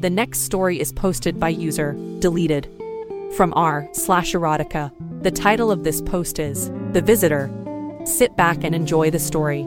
The next story is posted by user deleted from r slash erotica. The title of this post is The Visitor. Sit back and enjoy the story.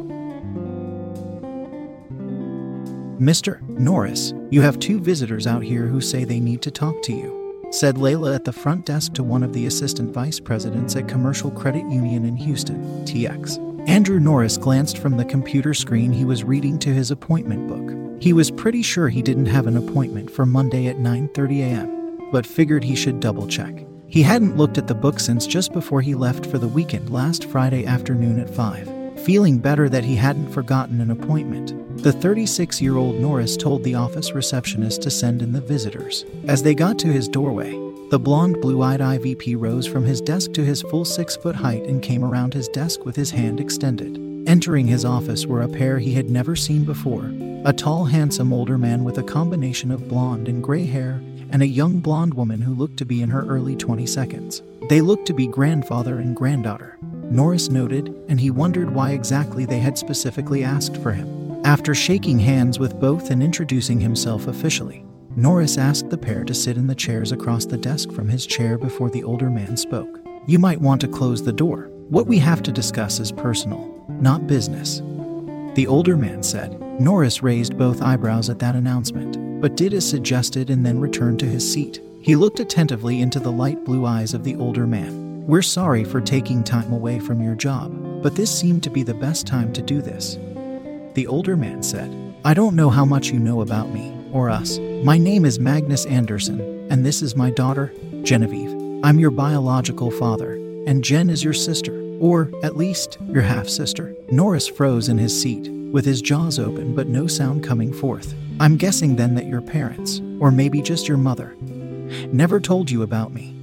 Mr. Norris, you have two visitors out here who say they need to talk to you, said Layla at the front desk to one of the assistant vice presidents at Commercial Credit Union in Houston, TX. Andrew Norris glanced from the computer screen he was reading to his appointment book. He was pretty sure he didn't have an appointment for Monday at 9:30 a.m., but figured he should double check. He hadn't looked at the book since just before he left for the weekend last Friday afternoon at 5. Feeling better that he hadn't forgotten an appointment, the 36 year old Norris told the office receptionist to send in the visitors. As they got to his doorway, the blonde, blue eyed AVP rose from his desk to his full six foot height and came around his desk with his hand extended. Entering his office were a pair he had never seen before a tall, handsome older man with a combination of blonde and gray hair, and a young blonde woman who looked to be in her early 22nds. They looked to be grandfather and granddaughter. Norris noted, and he wondered why exactly they had specifically asked for him. After shaking hands with both and introducing himself officially, Norris asked the pair to sit in the chairs across the desk from his chair before the older man spoke. You might want to close the door. What we have to discuss is personal, not business. The older man said. Norris raised both eyebrows at that announcement, but did as suggested and then returned to his seat. He looked attentively into the light blue eyes of the older man. We're sorry for taking time away from your job, but this seemed to be the best time to do this. The older man said, I don't know how much you know about me, or us. My name is Magnus Anderson, and this is my daughter, Genevieve. I'm your biological father, and Jen is your sister, or at least your half sister. Norris froze in his seat, with his jaws open but no sound coming forth. I'm guessing then that your parents, or maybe just your mother, never told you about me.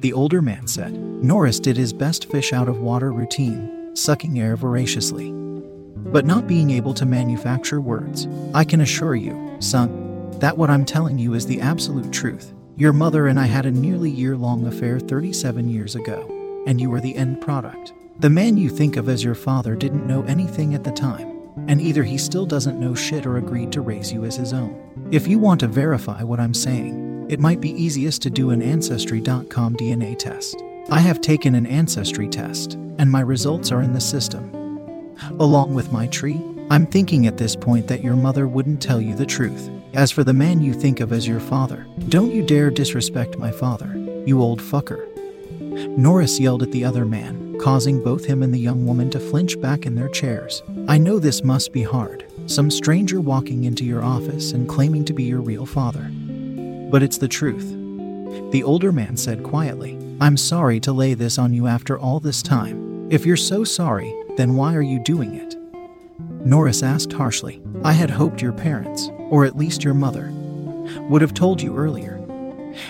The older man said. Norris did his best fish out of water routine, sucking air voraciously, but not being able to manufacture words. I can assure you, son, that what I'm telling you is the absolute truth. Your mother and I had a nearly year long affair 37 years ago, and you are the end product. The man you think of as your father didn't know anything at the time and either he still doesn't know shit or agreed to raise you as his own. If you want to verify what I'm saying, it might be easiest to do an Ancestry.com DNA test. I have taken an Ancestry test, and my results are in the system. Along with my tree, I'm thinking at this point that your mother wouldn't tell you the truth. As for the man you think of as your father, don't you dare disrespect my father, you old fucker. Norris yelled at the other man, causing both him and the young woman to flinch back in their chairs. I know this must be hard. Some stranger walking into your office and claiming to be your real father. But it's the truth. The older man said quietly, I'm sorry to lay this on you after all this time. If you're so sorry, then why are you doing it? Norris asked harshly. I had hoped your parents, or at least your mother, would have told you earlier.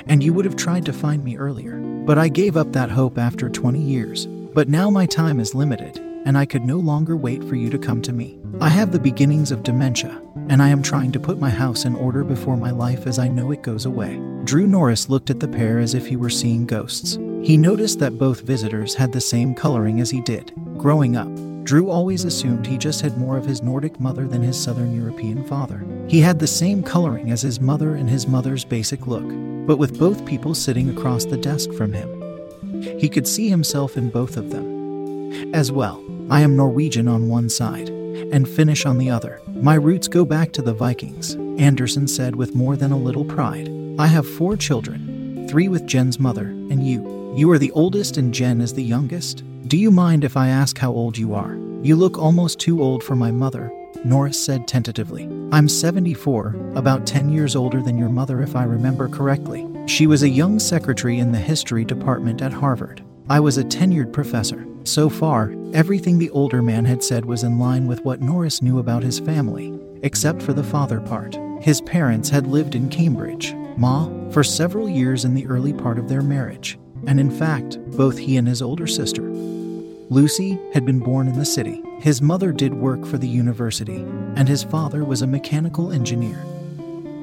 And you would have tried to find me earlier. But I gave up that hope after 20 years. But now my time is limited, and I could no longer wait for you to come to me. I have the beginnings of dementia, and I am trying to put my house in order before my life as I know it goes away. Drew Norris looked at the pair as if he were seeing ghosts. He noticed that both visitors had the same coloring as he did. Growing up, Drew always assumed he just had more of his Nordic mother than his Southern European father. He had the same coloring as his mother and his mother's basic look, but with both people sitting across the desk from him. He could see himself in both of them. As well, I am Norwegian on one side and Finnish on the other. My roots go back to the Vikings, Anderson said with more than a little pride. I have four children three with Jen's mother, and you. You are the oldest and Jen is the youngest? Do you mind if I ask how old you are? You look almost too old for my mother, Norris said tentatively. I'm 74, about 10 years older than your mother if I remember correctly. She was a young secretary in the history department at Harvard. I was a tenured professor. So far, everything the older man had said was in line with what Norris knew about his family, except for the father part. His parents had lived in Cambridge, Ma, for several years in the early part of their marriage, and in fact, both he and his older sister, Lucy, had been born in the city. His mother did work for the university, and his father was a mechanical engineer,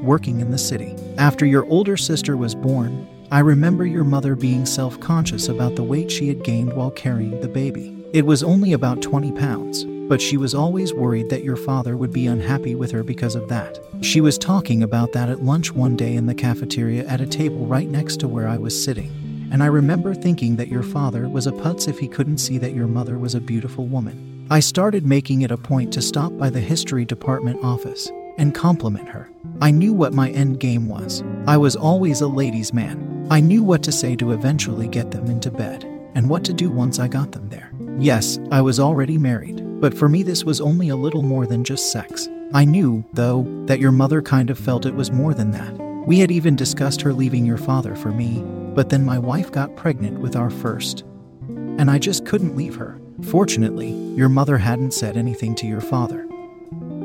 working in the city. After your older sister was born, I remember your mother being self conscious about the weight she had gained while carrying the baby. It was only about 20 pounds, but she was always worried that your father would be unhappy with her because of that. She was talking about that at lunch one day in the cafeteria at a table right next to where I was sitting. And I remember thinking that your father was a putz if he couldn't see that your mother was a beautiful woman. I started making it a point to stop by the history department office and compliment her. I knew what my end game was. I was always a ladies' man. I knew what to say to eventually get them into bed, and what to do once I got them there. Yes, I was already married, but for me, this was only a little more than just sex. I knew, though, that your mother kind of felt it was more than that. We had even discussed her leaving your father for me, but then my wife got pregnant with our first. And I just couldn't leave her. Fortunately, your mother hadn't said anything to your father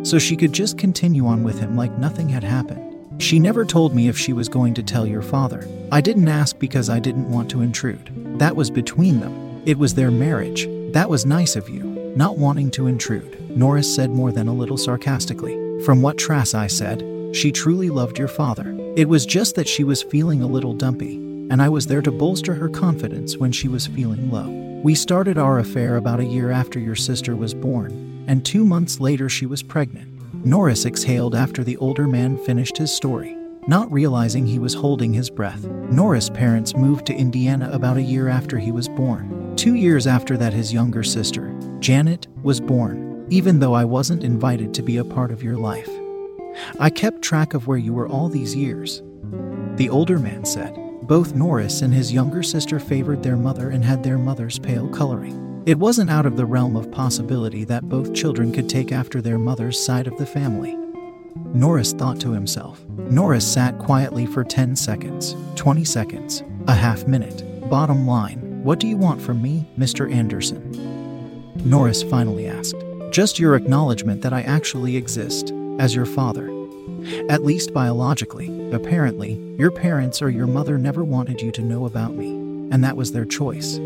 so she could just continue on with him like nothing had happened. She never told me if she was going to tell your father. I didn't ask because I didn't want to intrude. That was between them. It was their marriage. That was nice of you, not wanting to intrude. Norris said more than a little sarcastically. From what Tracy said, she truly loved your father. It was just that she was feeling a little dumpy, and I was there to bolster her confidence when she was feeling low. We started our affair about a year after your sister was born, and two months later she was pregnant. Norris exhaled after the older man finished his story, not realizing he was holding his breath. Norris' parents moved to Indiana about a year after he was born. Two years after that, his younger sister, Janet, was born, even though I wasn't invited to be a part of your life. I kept track of where you were all these years. The older man said. Both Norris and his younger sister favored their mother and had their mother's pale coloring. It wasn't out of the realm of possibility that both children could take after their mother's side of the family. Norris thought to himself. Norris sat quietly for 10 seconds, 20 seconds, a half minute. Bottom line, what do you want from me, Mr. Anderson? Norris finally asked. Just your acknowledgement that I actually exist, as your father. At least biologically. Apparently, your parents or your mother never wanted you to know about me, and that was their choice.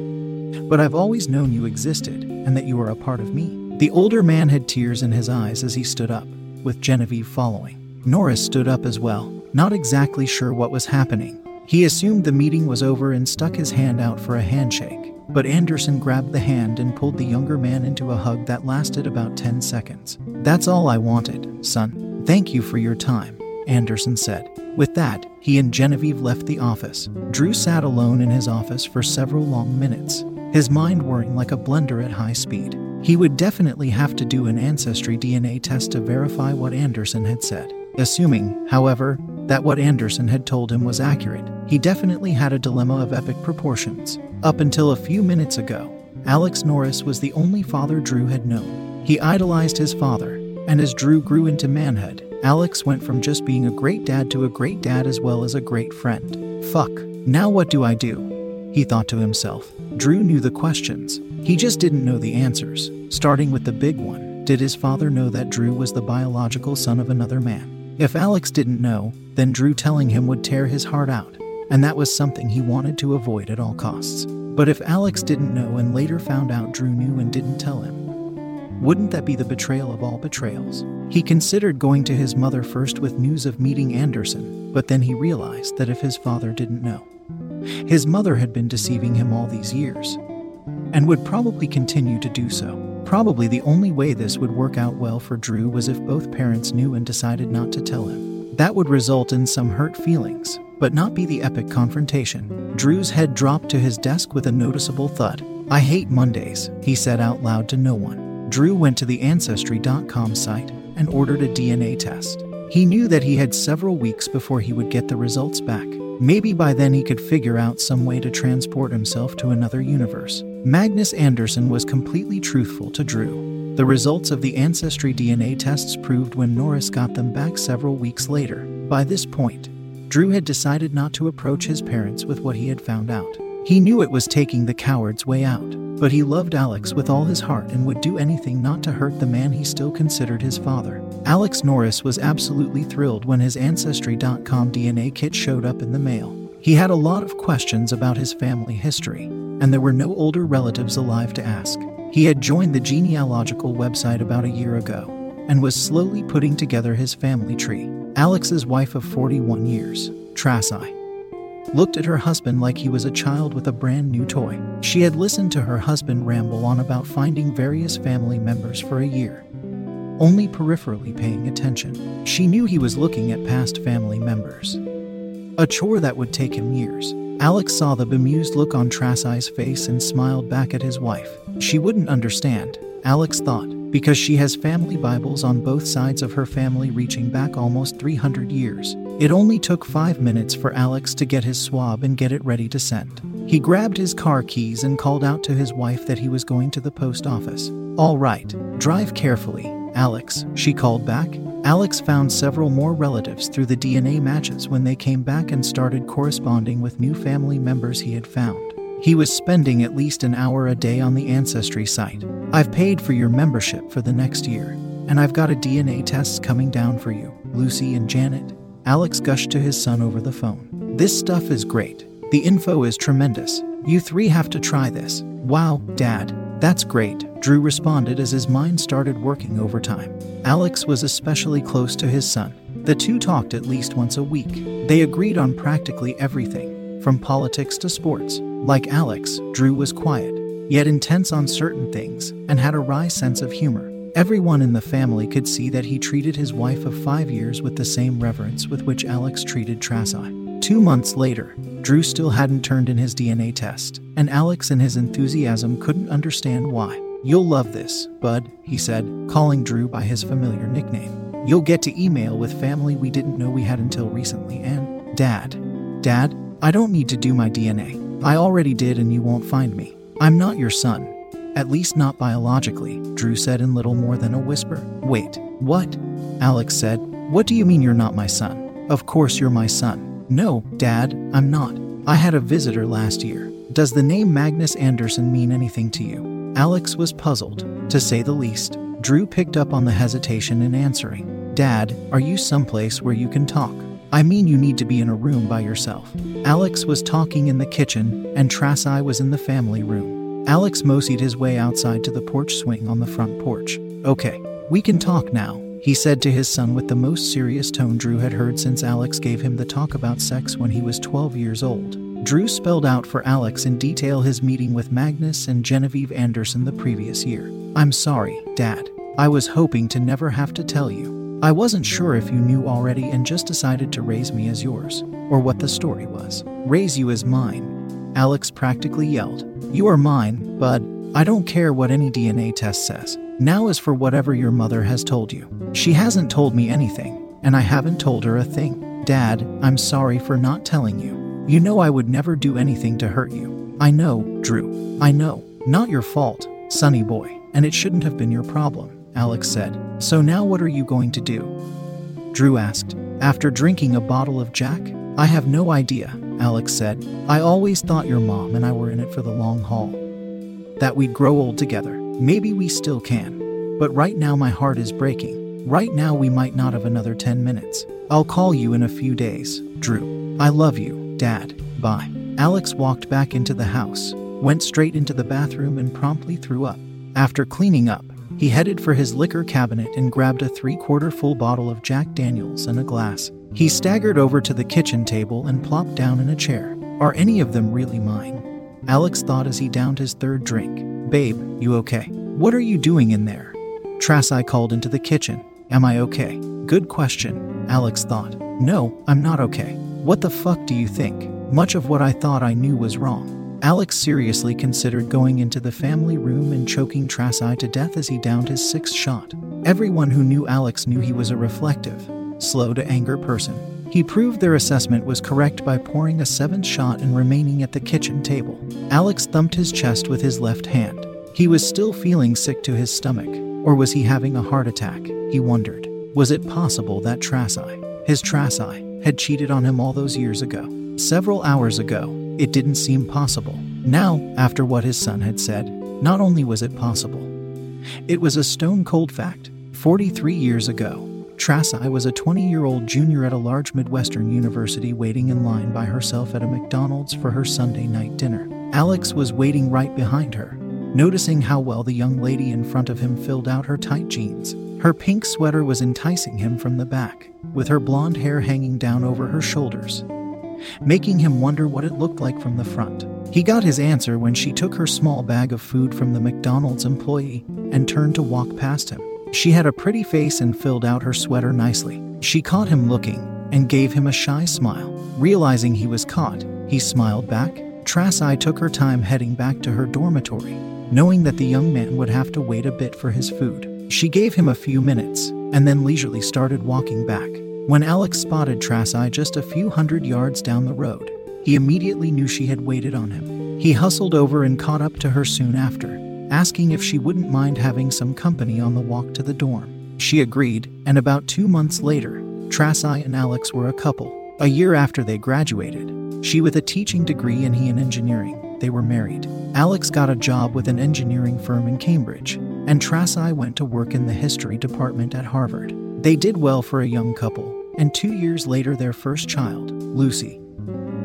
But I've always known you existed and that you were a part of me. The older man had tears in his eyes as he stood up, with Genevieve following. Norris stood up as well, not exactly sure what was happening. He assumed the meeting was over and stuck his hand out for a handshake, but Anderson grabbed the hand and pulled the younger man into a hug that lasted about 10 seconds. That's all I wanted, son. Thank you for your time, Anderson said. With that, he and Genevieve left the office. Drew sat alone in his office for several long minutes his mind whirring like a blender at high speed. He would definitely have to do an ancestry DNA test to verify what Anderson had said. Assuming, however, that what Anderson had told him was accurate, he definitely had a dilemma of epic proportions. Up until a few minutes ago, Alex Norris was the only father Drew had known. He idolized his father, and as Drew grew into manhood, Alex went from just being a great dad to a great dad as well as a great friend. Fuck, now what do I do? He thought to himself. Drew knew the questions. He just didn't know the answers. Starting with the big one Did his father know that Drew was the biological son of another man? If Alex didn't know, then Drew telling him would tear his heart out, and that was something he wanted to avoid at all costs. But if Alex didn't know and later found out Drew knew and didn't tell him, wouldn't that be the betrayal of all betrayals? He considered going to his mother first with news of meeting Anderson, but then he realized that if his father didn't know, his mother had been deceiving him all these years, and would probably continue to do so. Probably the only way this would work out well for Drew was if both parents knew and decided not to tell him. That would result in some hurt feelings, but not be the epic confrontation. Drew's head dropped to his desk with a noticeable thud. I hate Mondays, he said out loud to no one. Drew went to the Ancestry.com site and ordered a DNA test. He knew that he had several weeks before he would get the results back. Maybe by then he could figure out some way to transport himself to another universe. Magnus Anderson was completely truthful to Drew. The results of the ancestry DNA tests proved when Norris got them back several weeks later. By this point, Drew had decided not to approach his parents with what he had found out. He knew it was taking the coward's way out, but he loved Alex with all his heart and would do anything not to hurt the man he still considered his father. Alex Norris was absolutely thrilled when his Ancestry.com DNA kit showed up in the mail. He had a lot of questions about his family history, and there were no older relatives alive to ask. He had joined the genealogical website about a year ago and was slowly putting together his family tree. Alex's wife of 41 years, Tracy, looked at her husband like he was a child with a brand new toy. She had listened to her husband ramble on about finding various family members for a year, only peripherally paying attention. She knew he was looking at past family members, a chore that would take him years. Alex saw the bemused look on Tracy's face and smiled back at his wife. She wouldn't understand, Alex thought, because she has family Bibles on both sides of her family reaching back almost 300 years. It only took five minutes for Alex to get his swab and get it ready to send. He grabbed his car keys and called out to his wife that he was going to the post office. All right, drive carefully, Alex, she called back. Alex found several more relatives through the DNA matches when they came back and started corresponding with new family members he had found. He was spending at least an hour a day on the Ancestry site. I've paid for your membership for the next year, and I've got a DNA test coming down for you, Lucy and Janet. Alex gushed to his son over the phone. This stuff is great. The info is tremendous. You three have to try this. Wow, Dad, that's great, Drew responded as his mind started working overtime. Alex was especially close to his son. The two talked at least once a week. They agreed on practically everything, from politics to sports. Like Alex, Drew was quiet, yet intense on certain things, and had a wry sense of humor. Everyone in the family could see that he treated his wife of five years with the same reverence with which Alex treated Tracy. Two months later, Drew still hadn't turned in his DNA test, and Alex in his enthusiasm couldn't understand why. You'll love this, Bud, he said, calling Drew by his familiar nickname. You'll get to email with family we didn't know we had until recently, and Dad. Dad, I don't need to do my DNA. I already did, and you won't find me. I'm not your son. At least not biologically, Drew said in little more than a whisper. Wait, what? Alex said. What do you mean you're not my son? Of course you're my son. No, Dad, I'm not. I had a visitor last year. Does the name Magnus Anderson mean anything to you? Alex was puzzled, to say the least. Drew picked up on the hesitation in answering. Dad, are you someplace where you can talk? I mean, you need to be in a room by yourself. Alex was talking in the kitchen, and Tracy was in the family room. Alex moseyed his way outside to the porch swing on the front porch. Okay, we can talk now, he said to his son with the most serious tone Drew had heard since Alex gave him the talk about sex when he was 12 years old. Drew spelled out for Alex in detail his meeting with Magnus and Genevieve Anderson the previous year. I'm sorry, Dad. I was hoping to never have to tell you. I wasn't sure if you knew already and just decided to raise me as yours, or what the story was. Raise you as mine. Alex practically yelled. You are mine, Bud. I don't care what any DNA test says. Now is for whatever your mother has told you. She hasn't told me anything, and I haven't told her a thing. Dad, I'm sorry for not telling you. You know I would never do anything to hurt you. I know, Drew. I know. Not your fault, sonny boy, and it shouldn't have been your problem, Alex said. So now what are you going to do? Drew asked. After drinking a bottle of Jack? I have no idea, Alex said. I always thought your mom and I were in it for the long haul. That we'd grow old together. Maybe we still can. But right now my heart is breaking. Right now, we might not have another 10 minutes. I'll call you in a few days, Drew. I love you, Dad. Bye. Alex walked back into the house, went straight into the bathroom, and promptly threw up. After cleaning up, he headed for his liquor cabinet and grabbed a three quarter full bottle of Jack Daniels and a glass. He staggered over to the kitchen table and plopped down in a chair. Are any of them really mine? Alex thought as he downed his third drink. Babe, you okay? What are you doing in there? Tracy called into the kitchen, Am I okay? Good question, Alex thought. No, I'm not okay. What the fuck do you think? Much of what I thought I knew was wrong. Alex seriously considered going into the family room and choking Tracy to death as he downed his sixth shot. Everyone who knew Alex knew he was a reflective, slow to anger person. He proved their assessment was correct by pouring a seventh shot and remaining at the kitchen table. Alex thumped his chest with his left hand. He was still feeling sick to his stomach, or was he having a heart attack? He wondered. Was it possible that Tracy, his Tracy, had cheated on him all those years ago? Several hours ago, it didn't seem possible. Now, after what his son had said, not only was it possible, it was a stone cold fact. 43 years ago, Tracy was a 20 year old junior at a large Midwestern university waiting in line by herself at a McDonald's for her Sunday night dinner. Alex was waiting right behind her, noticing how well the young lady in front of him filled out her tight jeans. Her pink sweater was enticing him from the back, with her blonde hair hanging down over her shoulders, making him wonder what it looked like from the front. He got his answer when she took her small bag of food from the McDonald's employee and turned to walk past him. She had a pretty face and filled out her sweater nicely. She caught him looking and gave him a shy smile. Realizing he was caught, he smiled back. Tracy took her time heading back to her dormitory, knowing that the young man would have to wait a bit for his food. She gave him a few minutes and then leisurely started walking back. When Alex spotted Tracy just a few hundred yards down the road, he immediately knew she had waited on him. He hustled over and caught up to her soon after, asking if she wouldn't mind having some company on the walk to the dorm. She agreed, and about two months later, Tracy and Alex were a couple. A year after they graduated, she with a teaching degree and he in engineering, they were married. Alex got a job with an engineering firm in Cambridge, and Tracy went to work in the history department at Harvard. They did well for a young couple, and two years later, their first child, Lucy,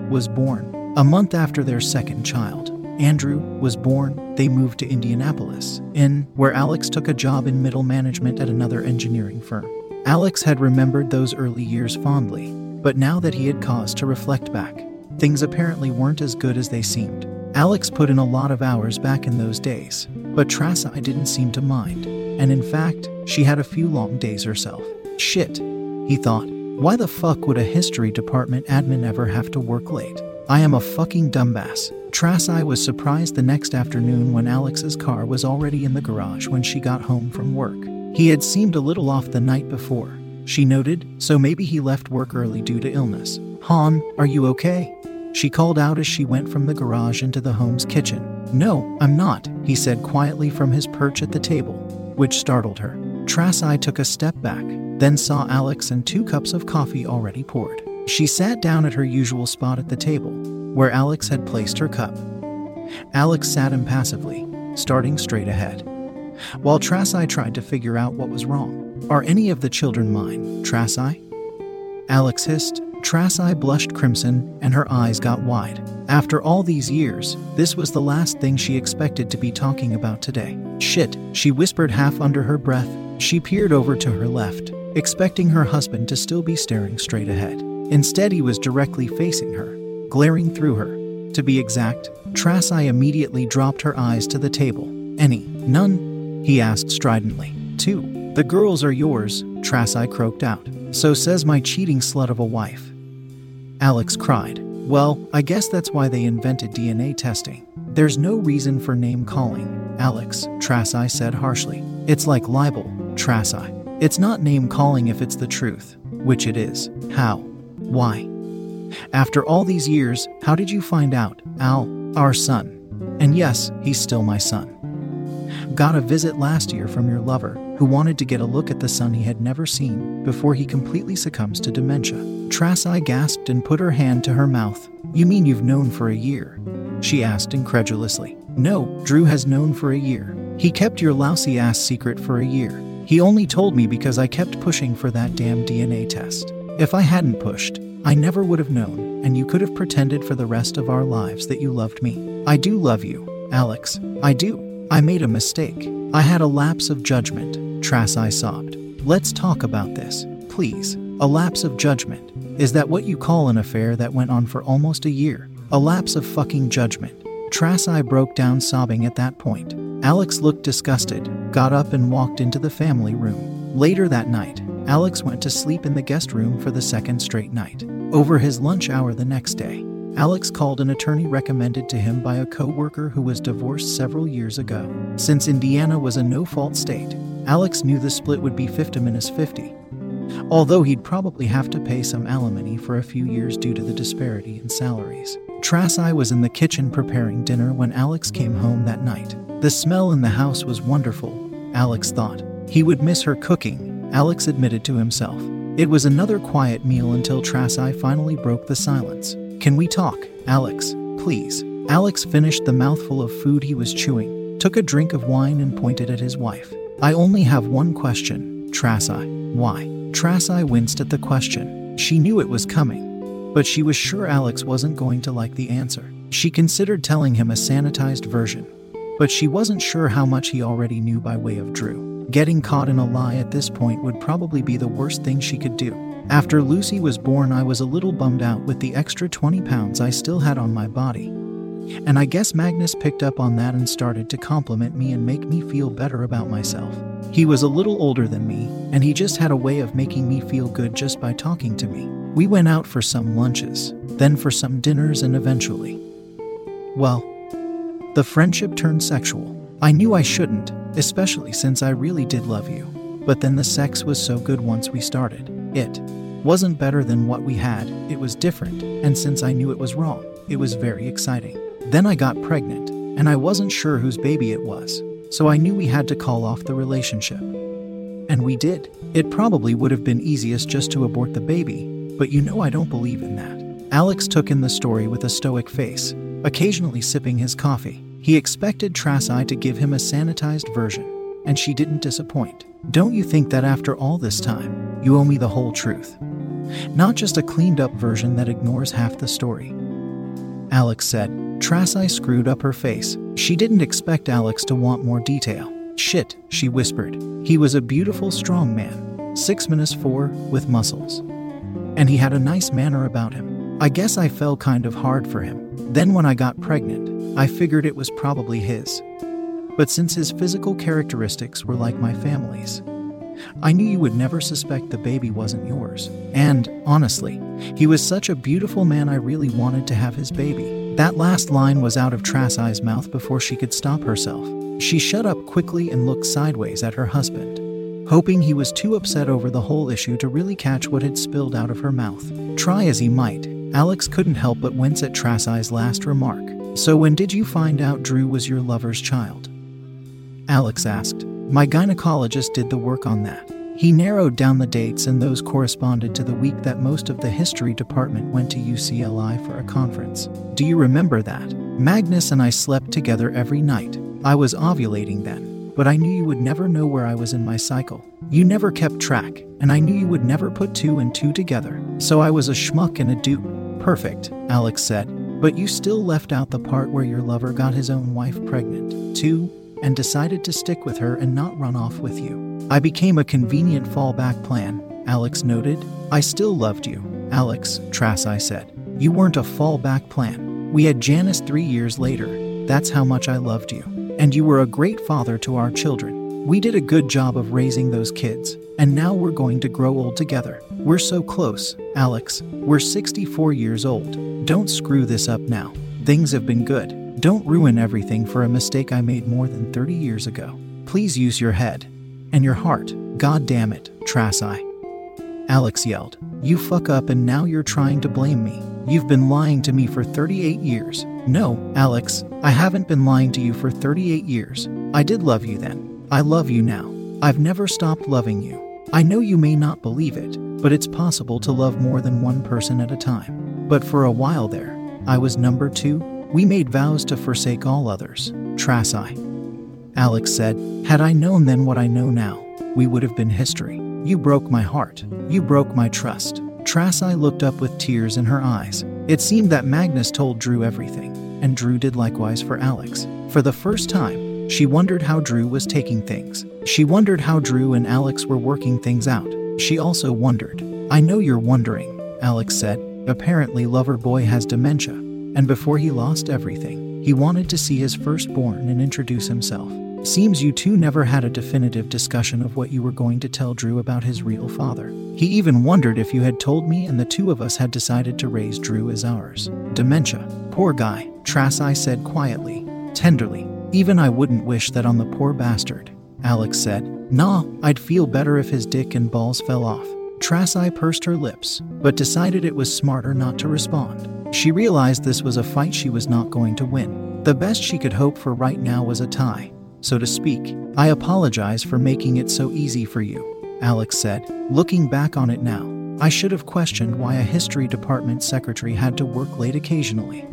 was born. A month after their second child, Andrew was born, they moved to Indianapolis, in where Alex took a job in middle management at another engineering firm. Alex had remembered those early years fondly, but now that he had cause to reflect back, things apparently weren't as good as they seemed. Alex put in a lot of hours back in those days, but Tracy didn't seem to mind, and in fact, she had a few long days herself. Shit, he thought. Why the fuck would a history department admin ever have to work late? I am a fucking dumbass. Tracy was surprised the next afternoon when Alex's car was already in the garage when she got home from work. He had seemed a little off the night before, she noted, so maybe he left work early due to illness. Han, are you okay? She called out as she went from the garage into the home's kitchen. No, I'm not, he said quietly from his perch at the table, which startled her. Tracy took a step back, then saw Alex and two cups of coffee already poured. She sat down at her usual spot at the table, where Alex had placed her cup. Alex sat impassively, starting straight ahead. While Tracy tried to figure out what was wrong. Are any of the children mine, Tracy? Alex hissed. Tracy blushed crimson and her eyes got wide. After all these years, this was the last thing she expected to be talking about today. Shit, she whispered half under her breath. She peered over to her left, expecting her husband to still be staring straight ahead. Instead, he was directly facing her, glaring through her. To be exact, Tracy immediately dropped her eyes to the table. Any? None? He asked stridently. Two. The girls are yours, Tracy croaked out. So says my cheating slut of a wife. Alex cried. Well, I guess that's why they invented DNA testing. There's no reason for name calling, Alex, Tracy said harshly. It's like libel, Tracy. It's not name calling if it's the truth, which it is. How? Why? After all these years, how did you find out, Al, our son? And yes, he's still my son. Got a visit last year from your lover, who wanted to get a look at the son he had never seen before he completely succumbs to dementia. Tracy gasped and put her hand to her mouth. You mean you've known for a year? She asked incredulously. No, Drew has known for a year. He kept your lousy ass secret for a year. He only told me because I kept pushing for that damn DNA test. If I hadn't pushed, I never would have known, and you could have pretended for the rest of our lives that you loved me. I do love you, Alex. I do. I made a mistake. I had a lapse of judgment, Tracy sobbed. Let's talk about this, please. A lapse of judgment. Is that what you call an affair that went on for almost a year? A lapse of fucking judgment. Tracy broke down sobbing at that point. Alex looked disgusted, got up, and walked into the family room. Later that night, Alex went to sleep in the guest room for the second straight night. Over his lunch hour the next day, Alex called an attorney recommended to him by a co worker who was divorced several years ago. Since Indiana was a no fault state, Alex knew the split would be 50 minus 50. although he'd probably have to pay some alimony for a few years due to the disparity in salaries. Tracy was in the kitchen preparing dinner when Alex came home that night. The smell in the house was wonderful, Alex thought. He would miss her cooking, Alex admitted to himself. It was another quiet meal until Tracy finally broke the silence. Can we talk, Alex, please? Alex finished the mouthful of food he was chewing, took a drink of wine, and pointed at his wife. I only have one question, Tracy. Why? Tracy winced at the question. She knew it was coming, but she was sure Alex wasn't going to like the answer. She considered telling him a sanitized version, but she wasn't sure how much he already knew by way of Drew. Getting caught in a lie at this point would probably be the worst thing she could do. After Lucy was born, I was a little bummed out with the extra 20 pounds I still had on my body. And I guess Magnus picked up on that and started to compliment me and make me feel better about myself. He was a little older than me, and he just had a way of making me feel good just by talking to me. We went out for some lunches, then for some dinners, and eventually. Well, the friendship turned sexual. I knew I shouldn't, especially since I really did love you. But then the sex was so good once we started. It wasn't better than what we had, it was different, and since I knew it was wrong, it was very exciting. Then I got pregnant, and I wasn't sure whose baby it was, so I knew we had to call off the relationship. And we did. It probably would have been easiest just to abort the baby, but you know I don't believe in that. Alex took in the story with a stoic face, occasionally sipping his coffee. He expected Tracy to give him a sanitized version, and she didn't disappoint. Don't you think that after all this time, you owe me the whole truth? Not just a cleaned up version that ignores half the story. Alex said. Tracy screwed up her face. She didn't expect Alex to want more detail. Shit, she whispered. He was a beautiful, strong man, six minus four, with muscles. And he had a nice manner about him. I guess I fell kind of hard for him. Then, when I got pregnant, I figured it was probably his. But since his physical characteristics were like my family's, I knew you would never suspect the baby wasn't yours. And, honestly, he was such a beautiful man I really wanted to have his baby. That last line was out of Tracy's mouth before she could stop herself. She shut up quickly and looked sideways at her husband, hoping he was too upset over the whole issue to really catch what had spilled out of her mouth. Try as he might, Alex couldn't help but wince at Tracy's last remark. So, when did you find out Drew was your lover's child? Alex asked. My gynecologist did the work on that. He narrowed down the dates, and those corresponded to the week that most of the history department went to UCLA for a conference. Do you remember that? Magnus and I slept together every night. I was ovulating then, but I knew you would never know where I was in my cycle. You never kept track, and I knew you would never put two and two together. So I was a schmuck and a dupe. Perfect, Alex said. But you still left out the part where your lover got his own wife pregnant, too, and decided to stick with her and not run off with you. I became a convenient fallback plan, Alex noted. I still loved you, Alex, Tracy said. You weren't a fallback plan. We had Janice three years later. That's how much I loved you. And you were a great father to our children. We did a good job of raising those kids, and now we're going to grow old together. We're so close, Alex. We're 64 years old. Don't screw this up now. Things have been good. Don't ruin everything for a mistake I made more than 30 years ago. Please use your head and your heart. God damn it, Tracy. Alex yelled. You fuck up and now you're trying to blame me. You've been lying to me for 38 years. No, Alex, I haven't been lying to you for 38 years. I did love you then. I love you now. I've never stopped loving you. I know you may not believe it, but it's possible to love more than one person at a time. But for a while there, I was number two. We made vows to forsake all others. Tracy. Alex said, Had I known then what I know now, we would have been history. You broke my heart. You broke my trust. Tracy looked up with tears in her eyes. It seemed that Magnus told Drew everything, and Drew did likewise for Alex. For the first time, she wondered how Drew was taking things. She wondered how Drew and Alex were working things out. She also wondered. I know you're wondering, Alex said. Apparently, Lover Boy has dementia, and before he lost everything, he wanted to see his firstborn and introduce himself. Seems you two never had a definitive discussion of what you were going to tell Drew about his real father. He even wondered if you had told me and the two of us had decided to raise Drew as ours. Dementia. Poor guy, Tracy said quietly, tenderly. Even I wouldn't wish that on the poor bastard, Alex said. Nah, I'd feel better if his dick and balls fell off. Tracy pursed her lips, but decided it was smarter not to respond. She realized this was a fight she was not going to win. The best she could hope for right now was a tie, so to speak. I apologize for making it so easy for you, Alex said, looking back on it now. I should have questioned why a history department secretary had to work late occasionally.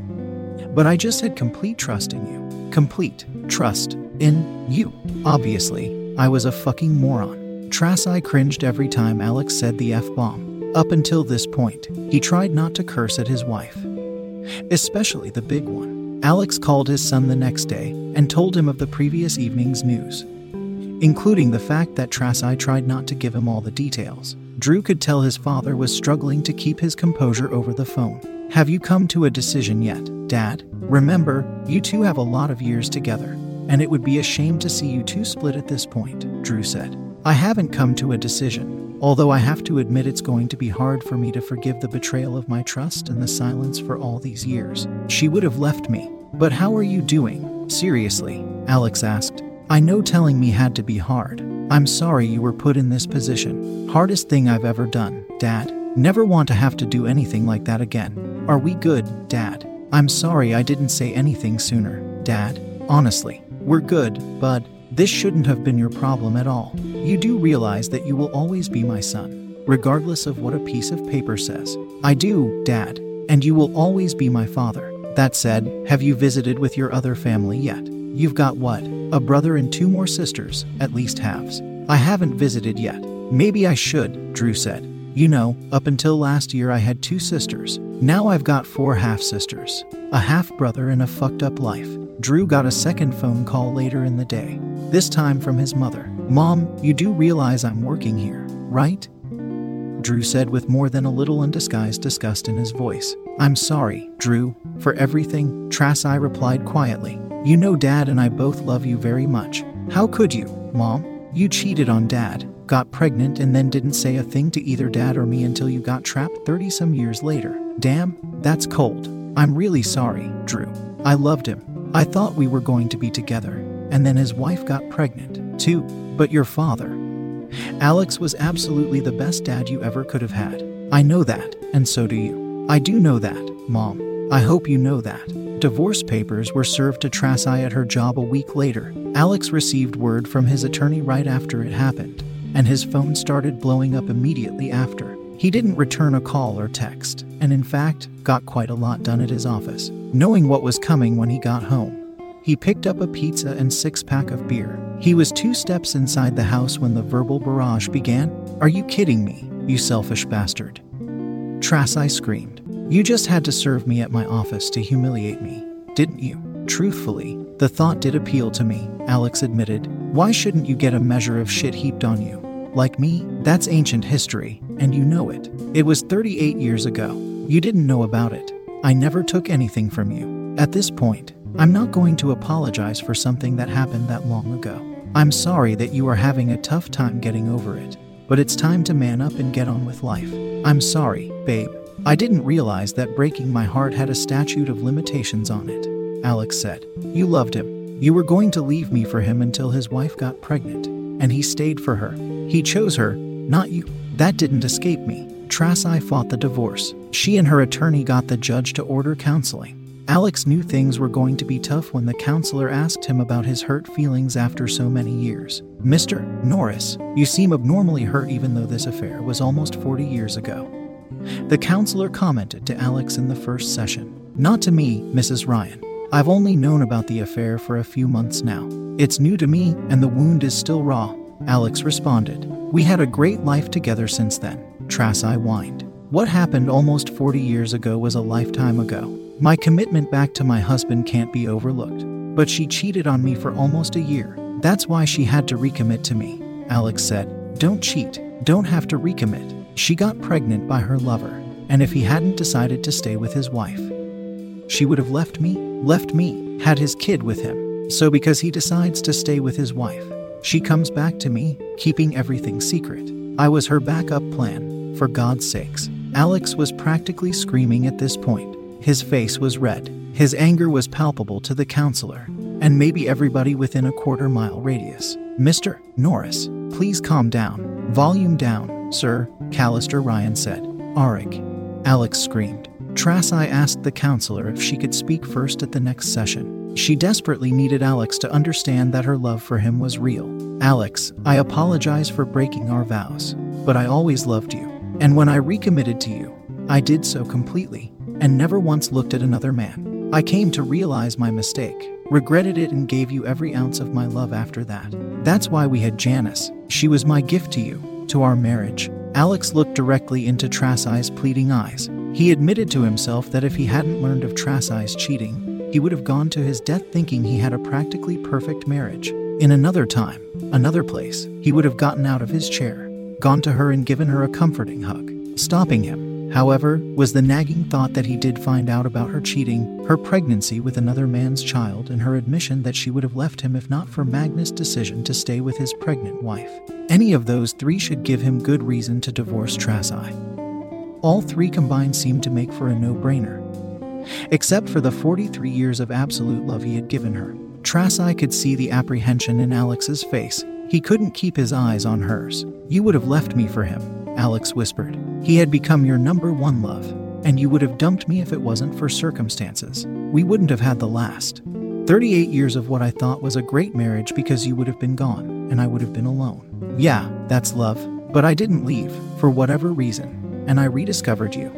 But I just had complete trust in you. Complete trust in you. Obviously, I was a fucking moron. Tracy cringed every time Alex said the F bomb. Up until this point, he tried not to curse at his wife, especially the big one. Alex called his son the next day and told him of the previous evening's news, including the fact that Tracy tried not to give him all the details. Drew could tell his father was struggling to keep his composure over the phone. Have you come to a decision yet, Dad? Remember, you two have a lot of years together, and it would be a shame to see you two split at this point, Drew said. I haven't come to a decision, although I have to admit it's going to be hard for me to forgive the betrayal of my trust and the silence for all these years. She would have left me. But how are you doing? Seriously, Alex asked. I know telling me had to be hard. I'm sorry you were put in this position. Hardest thing I've ever done, Dad. Never want to have to do anything like that again. Are we good, Dad? I'm sorry I didn't say anything sooner, Dad. Honestly, we're good, bud. This shouldn't have been your problem at all. You do realize that you will always be my son, regardless of what a piece of paper says. I do, Dad, and you will always be my father. That said, have you visited with your other family yet? You've got what? A brother and two more sisters, at least halves. I haven't visited yet. Maybe I should, Drew said. You know, up until last year I had two sisters. Now I've got four half sisters, a half brother, and a fucked up life. Drew got a second phone call later in the day, this time from his mother. Mom, you do realize I'm working here, right? Drew said with more than a little undisguised disgust in his voice. I'm sorry, Drew, for everything, Tracy replied quietly. You know Dad and I both love you very much. How could you, Mom? You cheated on Dad, got pregnant, and then didn't say a thing to either Dad or me until you got trapped 30 some years later. Damn, that's cold. I'm really sorry, Drew. I loved him. I thought we were going to be together, and then his wife got pregnant, too. But your father. Alex was absolutely the best dad you ever could have had. I know that, and so do you. I do know that, Mom. I hope you know that. Divorce papers were served to Tracy at her job a week later. Alex received word from his attorney right after it happened, and his phone started blowing up immediately after. He didn't return a call or text, and in fact, got quite a lot done at his office. Knowing what was coming when he got home, he picked up a pizza and six pack of beer. He was two steps inside the house when the verbal barrage began. Are you kidding me, you selfish bastard? Tracy screamed. You just had to serve me at my office to humiliate me, didn't you? Truthfully, the thought did appeal to me, Alex admitted. Why shouldn't you get a measure of shit heaped on you? Like me, that's ancient history, and you know it. It was 38 years ago. You didn't know about it. I never took anything from you. At this point, I'm not going to apologize for something that happened that long ago. I'm sorry that you are having a tough time getting over it, but it's time to man up and get on with life. I'm sorry, babe. I didn't realize that breaking my heart had a statute of limitations on it, Alex said. You loved him. You were going to leave me for him until his wife got pregnant, and he stayed for her. He chose her, not you. That didn't escape me. Tracy fought the divorce. She and her attorney got the judge to order counseling. Alex knew things were going to be tough when the counselor asked him about his hurt feelings after so many years. Mr. Norris, you seem abnormally hurt even though this affair was almost 40 years ago. The counselor commented to Alex in the first session. Not to me, Mrs. Ryan. I've only known about the affair for a few months now. It's new to me, and the wound is still raw. Alex responded. We had a great life together since then, Tracy whined. What happened almost 40 years ago was a lifetime ago. My commitment back to my husband can't be overlooked. But she cheated on me for almost a year. That's why she had to recommit to me, Alex said. Don't cheat. Don't have to recommit. She got pregnant by her lover, and if he hadn't decided to stay with his wife, she would have left me, left me, had his kid with him. So because he decides to stay with his wife, she comes back to me, keeping everything secret. I was her backup plan, for God's sakes. Alex was practically screaming at this point. His face was red. His anger was palpable to the counselor, and maybe everybody within a quarter mile radius. Mr. Norris, please calm down. Volume down, sir, Counselor Ryan said. Arik. Alex screamed. Tracy asked the counselor if she could speak first at the next session. She desperately needed Alex to understand that her love for him was real. Alex, I apologize for breaking our vows, but I always loved you. And when I recommitted to you, I did so completely and never once looked at another man. I came to realize my mistake, regretted it, and gave you every ounce of my love after that. That's why we had Janice. She was my gift to you, to our marriage. Alex looked directly into Tracy's pleading eyes. He admitted to himself that if he hadn't learned of Tracy's cheating, he would have gone to his death thinking he had a practically perfect marriage. In another time, another place, he would have gotten out of his chair, gone to her, and given her a comforting hug. Stopping him, however, was the nagging thought that he did find out about her cheating, her pregnancy with another man's child, and her admission that she would have left him if not for Magnus' decision to stay with his pregnant wife. Any of those three should give him good reason to divorce Tracy. All three combined seemed to make for a no brainer. Except for the 43 years of absolute love he had given her. Tracy could see the apprehension in Alex's face. He couldn't keep his eyes on hers. You would have left me for him, Alex whispered. He had become your number one love, and you would have dumped me if it wasn't for circumstances. We wouldn't have had the last. 38 years of what I thought was a great marriage because you would have been gone, and I would have been alone. Yeah, that's love, but I didn't leave, for whatever reason, and I rediscovered you.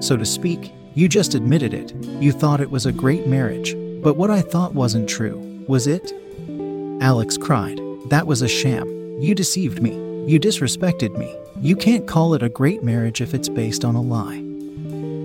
So to speak, you just admitted it. You thought it was a great marriage, but what I thought wasn't true, was it? Alex cried. That was a sham. You deceived me. You disrespected me. You can't call it a great marriage if it's based on a lie.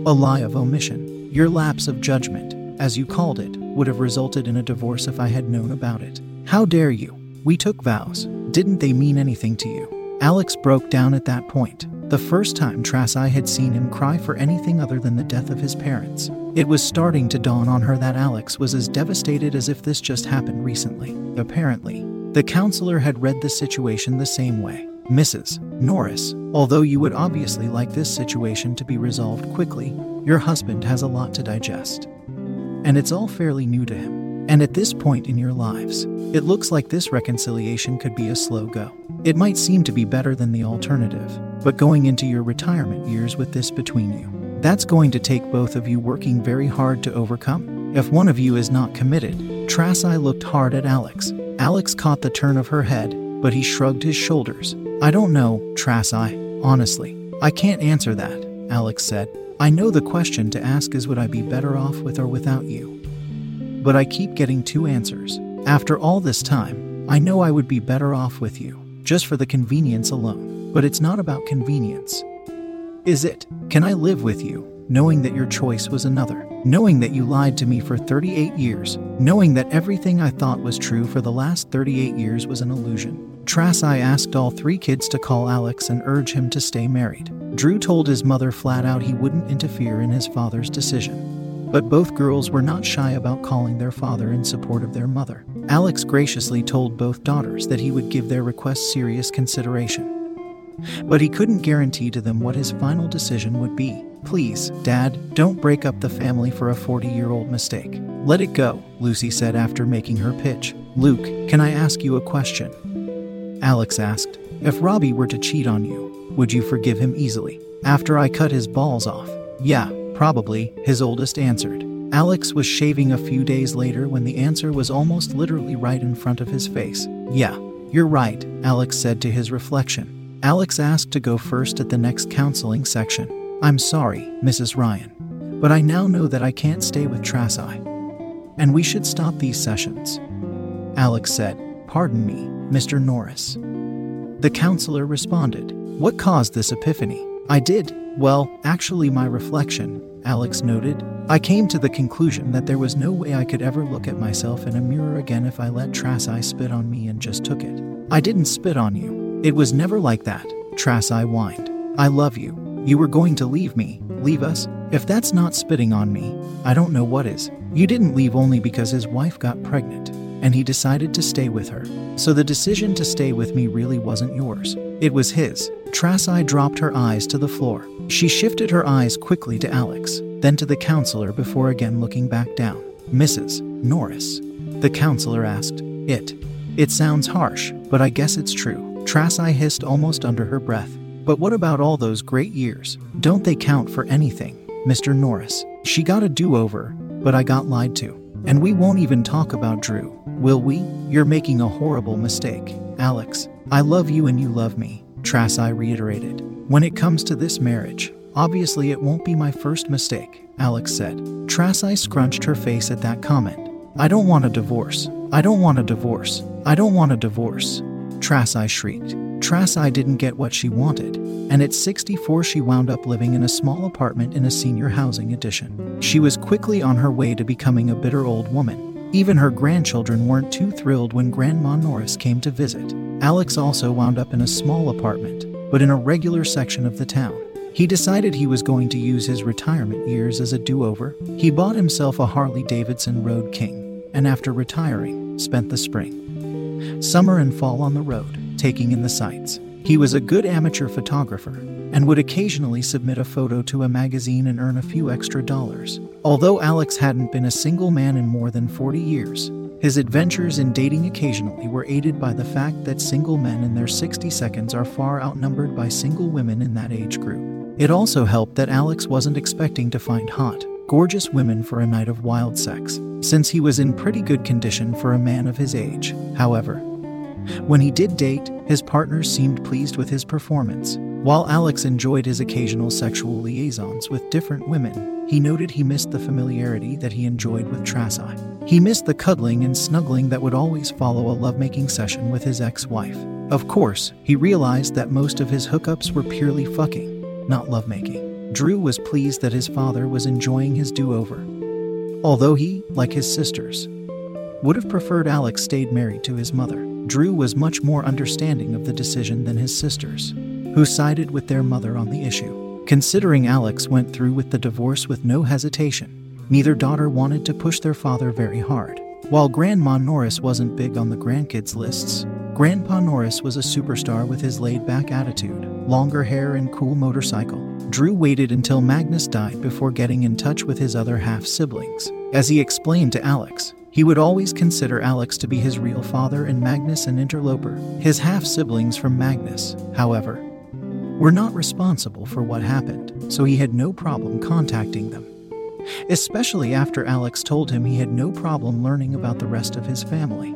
A lie of omission. Your lapse of judgment, as you called it, would have resulted in a divorce if I had known about it. How dare you? We took vows. Didn't they mean anything to you? Alex broke down at that point. The first time Tracy had seen him cry for anything other than the death of his parents. It was starting to dawn on her that Alex was as devastated as if this just happened recently. Apparently, the counselor had read the situation the same way. Mrs. Norris, although you would obviously like this situation to be resolved quickly, your husband has a lot to digest. And it's all fairly new to him. And at this point in your lives, it looks like this reconciliation could be a slow go. It might seem to be better than the alternative, but going into your retirement years with this between you, that's going to take both of you working very hard to overcome. If one of you is not committed, Tracy looked hard at Alex. Alex caught the turn of her head, but he shrugged his shoulders. I don't know, Tracy, honestly. I can't answer that, Alex said. I know the question to ask is would I be better off with or without you? But I keep getting two answers. After all this time, I know I would be better off with you, just for the convenience alone. But it's not about convenience. Is it? Can I live with you, knowing that your choice was another? Knowing that you lied to me for 38 years? Knowing that everything I thought was true for the last 38 years was an illusion? Tracy asked all three kids to call Alex and urge him to stay married. Drew told his mother flat out he wouldn't interfere in his father's decision. But both girls were not shy about calling their father in support of their mother. Alex graciously told both daughters that he would give their request serious consideration. But he couldn't guarantee to them what his final decision would be. Please, Dad, don't break up the family for a 40 year old mistake. Let it go, Lucy said after making her pitch. Luke, can I ask you a question? Alex asked. If Robbie were to cheat on you, would you forgive him easily? After I cut his balls off? Yeah, Probably, his oldest answered. Alex was shaving a few days later when the answer was almost literally right in front of his face. Yeah, you're right, Alex said to his reflection. Alex asked to go first at the next counseling section. I'm sorry, Mrs. Ryan, but I now know that I can't stay with Tracy. And we should stop these sessions. Alex said, Pardon me, Mr. Norris. The counselor responded, What caused this epiphany? I did, well, actually, my reflection, Alex noted. I came to the conclusion that there was no way I could ever look at myself in a mirror again if I let Tracy spit on me and just took it. I didn't spit on you. It was never like that, Tracy whined. I love you. You were going to leave me, leave us? If that's not spitting on me, I don't know what is. You didn't leave only because his wife got pregnant, and he decided to stay with her. So the decision to stay with me really wasn't yours. It was his. Tracy dropped her eyes to the floor. She shifted her eyes quickly to Alex, then to the counselor before again looking back down. Mrs. Norris. The counselor asked. It. It sounds harsh, but I guess it's true. Tracy hissed almost under her breath. But what about all those great years? Don't they count for anything, Mr. Norris? She got a do over, but I got lied to. And we won't even talk about Drew, will we? You're making a horrible mistake. Alex, I love you and you love me, Tracy reiterated. When it comes to this marriage, obviously it won't be my first mistake, Alex said. Tracy scrunched her face at that comment. I don't want a divorce. I don't want a divorce. I don't want a divorce. Tracy shrieked. Tracy didn't get what she wanted, and at 64 she wound up living in a small apartment in a senior housing addition. She was quickly on her way to becoming a bitter old woman. Even her grandchildren weren't too thrilled when Grandma Norris came to visit. Alex also wound up in a small apartment, but in a regular section of the town. He decided he was going to use his retirement years as a do over. He bought himself a Harley Davidson Road King, and after retiring, spent the spring, summer, and fall on the road taking in the sights. He was a good amateur photographer and would occasionally submit a photo to a magazine and earn a few extra dollars. Although Alex hadn't been a single man in more than 40 years, his adventures in dating occasionally were aided by the fact that single men in their 60 seconds are far outnumbered by single women in that age group. It also helped that Alex wasn't expecting to find hot, gorgeous women for a night of wild sex, since he was in pretty good condition for a man of his age. However, when he did date, his partners seemed pleased with his performance. While Alex enjoyed his occasional sexual liaisons with different women, he noted he missed the familiarity that he enjoyed with Tracy. He missed the cuddling and snuggling that would always follow a lovemaking session with his ex wife. Of course, he realized that most of his hookups were purely fucking, not lovemaking. Drew was pleased that his father was enjoying his do over. Although he, like his sisters, would have preferred Alex stayed married to his mother. Drew was much more understanding of the decision than his sisters, who sided with their mother on the issue. Considering Alex went through with the divorce with no hesitation, neither daughter wanted to push their father very hard. While Grandma Norris wasn't big on the grandkids lists, Grandpa Norris was a superstar with his laid back attitude, longer hair, and cool motorcycle. Drew waited until Magnus died before getting in touch with his other half siblings. As he explained to Alex, he would always consider Alex to be his real father and Magnus an interloper. His half siblings from Magnus, however, were not responsible for what happened, so he had no problem contacting them. Especially after Alex told him he had no problem learning about the rest of his family.